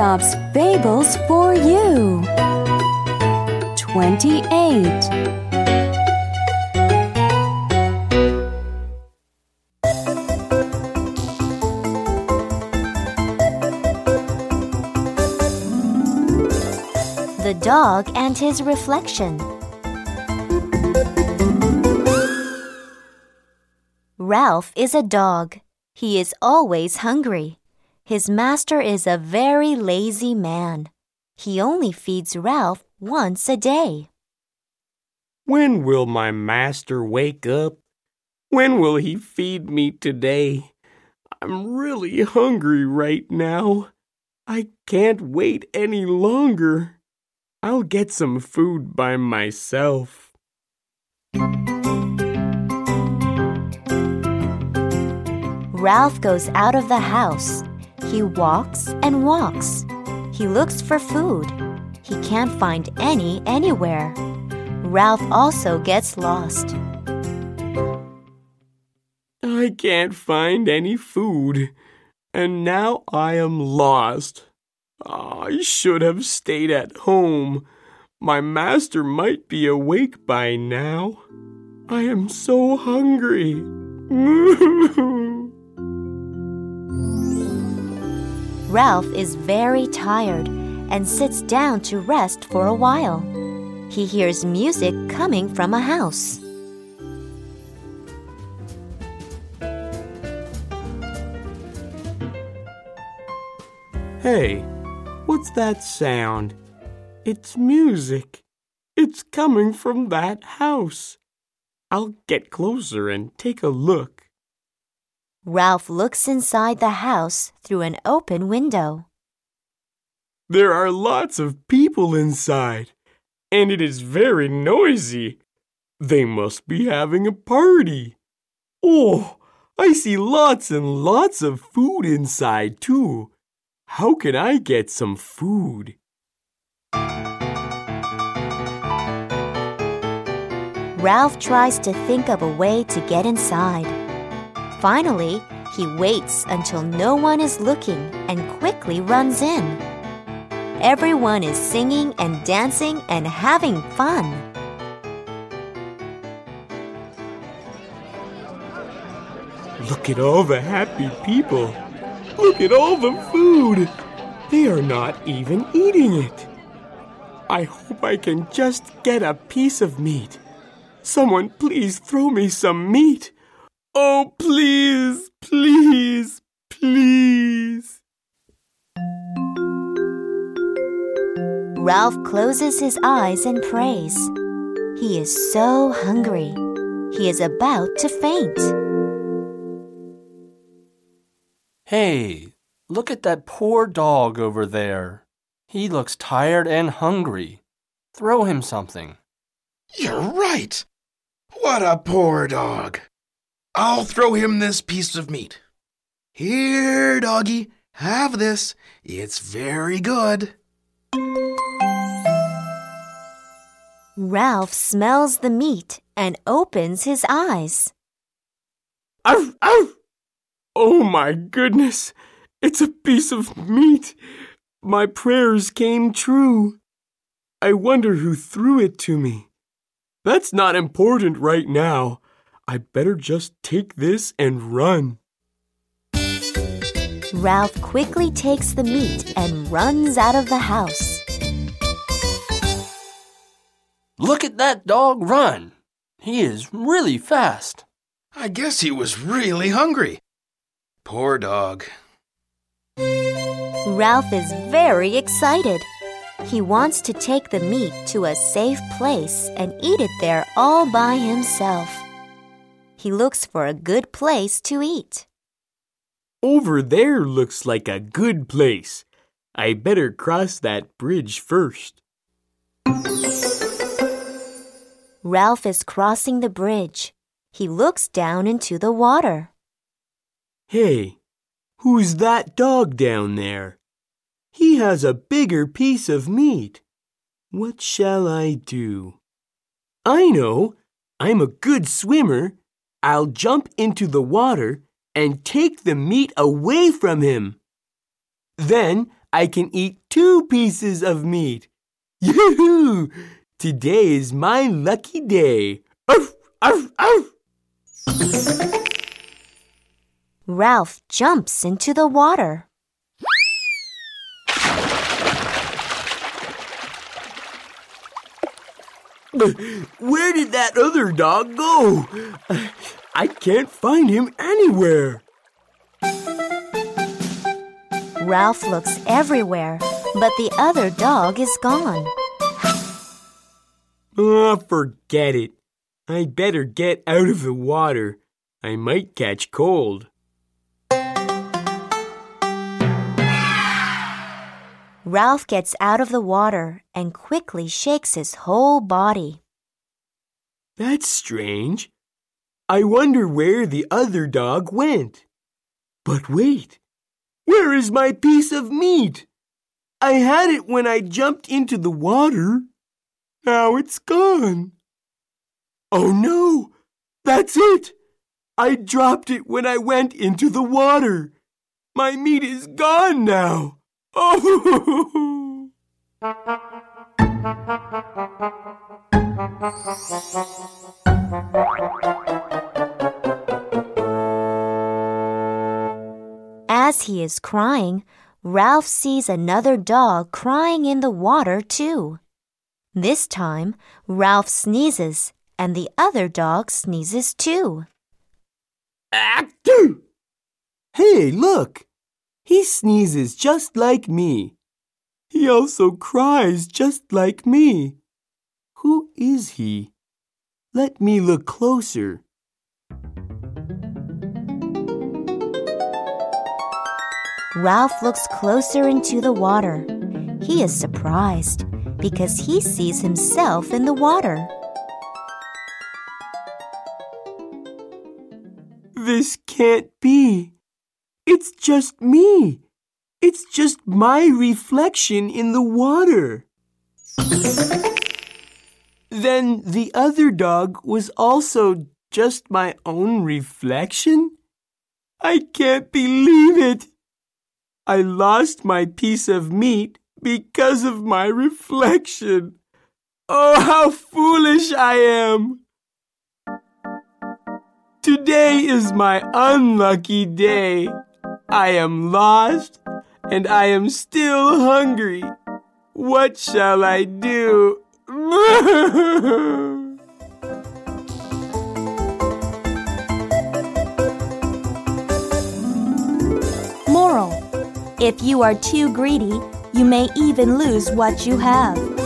Aesop's Fables for you. 28. The dog and his reflection. Ralph is a dog. He is always hungry. His master is a very lazy man. He only feeds Ralph once a day. When will my master wake up? When will he feed me today? I'm really hungry right now. I can't wait any longer. I'll get some food by myself. Ralph goes out of the house. He walks and walks. He looks for food. He can't find any anywhere. Ralph also gets lost. I can't find any food, and now I am lost. I should have stayed at home. My master might be awake by now. I am so hungry. Ralph is very tired and sits down to rest for a while. He hears music coming from a house. hey, what's that sound? It's music. It's coming from that house. I'll get closer and take a look. Ralph looks inside the house through an open window. There are lots of people inside, and it is very noisy. They must be having a party. Oh, I see lots and lots of food inside, too. How can I get some food? Ralph tries to think of a way to get inside. Finally, he waits until no one is looking and quickly runs in. Everyone is singing and dancing and having fun. Look at all the happy people. Look at all the food. They are not even eating it. I hope I can just get a piece of meat. Someone please throw me some meat. Oh, please, please, please. Ralph closes his eyes and prays. He is so hungry. He is about to faint. Hey, look at that poor dog over there. He looks tired and hungry. Throw him something. You're right. What a poor dog. I'll throw him this piece of meat. Here, doggy, have this. It's very good. Ralph smells the meat and opens his eyes. Arf, arf. Oh my goodness, it's a piece of meat. My prayers came true. I wonder who threw it to me. That's not important right now. I better just take this and run. Ralph quickly takes the meat and runs out of the house. Look at that dog run. He is really fast. I guess he was really hungry. Poor dog. Ralph is very excited. He wants to take the meat to a safe place and eat it there all by himself. He looks for a good place to eat. Over there looks like a good place. I better cross that bridge first. Ralph is crossing the bridge. He looks down into the water. Hey, who's that dog down there? He has a bigger piece of meat. What shall I do? I know. I'm a good swimmer. I'll jump into the water and take the meat away from him. Then I can eat two pieces of meat. Yoo-hoo! Today is my lucky day. Ralph jumps into the water. Where did that other dog go? I can't find him anywhere. Ralph looks everywhere, but the other dog is gone. Oh, forget it. I better get out of the water. I might catch cold. Ralph gets out of the water and quickly shakes his whole body. That's strange. I wonder where the other dog went. But wait, where is my piece of meat? I had it when I jumped into the water. Now it's gone. Oh no, that's it. I dropped it when I went into the water. My meat is gone now. Oh! As he is crying, Ralph sees another dog crying in the water too. This time, Ralph sneezes and the other dog sneezes too. Hey, look! He sneezes just like me. He also cries just like me. Who is he? Let me look closer. Ralph looks closer into the water. He is surprised because he sees himself in the water. This can't be. It's just me. It's just my reflection in the water. then the other dog was also just my own reflection? I can't believe it. I lost my piece of meat because of my reflection. Oh, how foolish I am! Today is my unlucky day. I am lost and I am still hungry. What shall I do? Moral If you are too greedy, you may even lose what you have.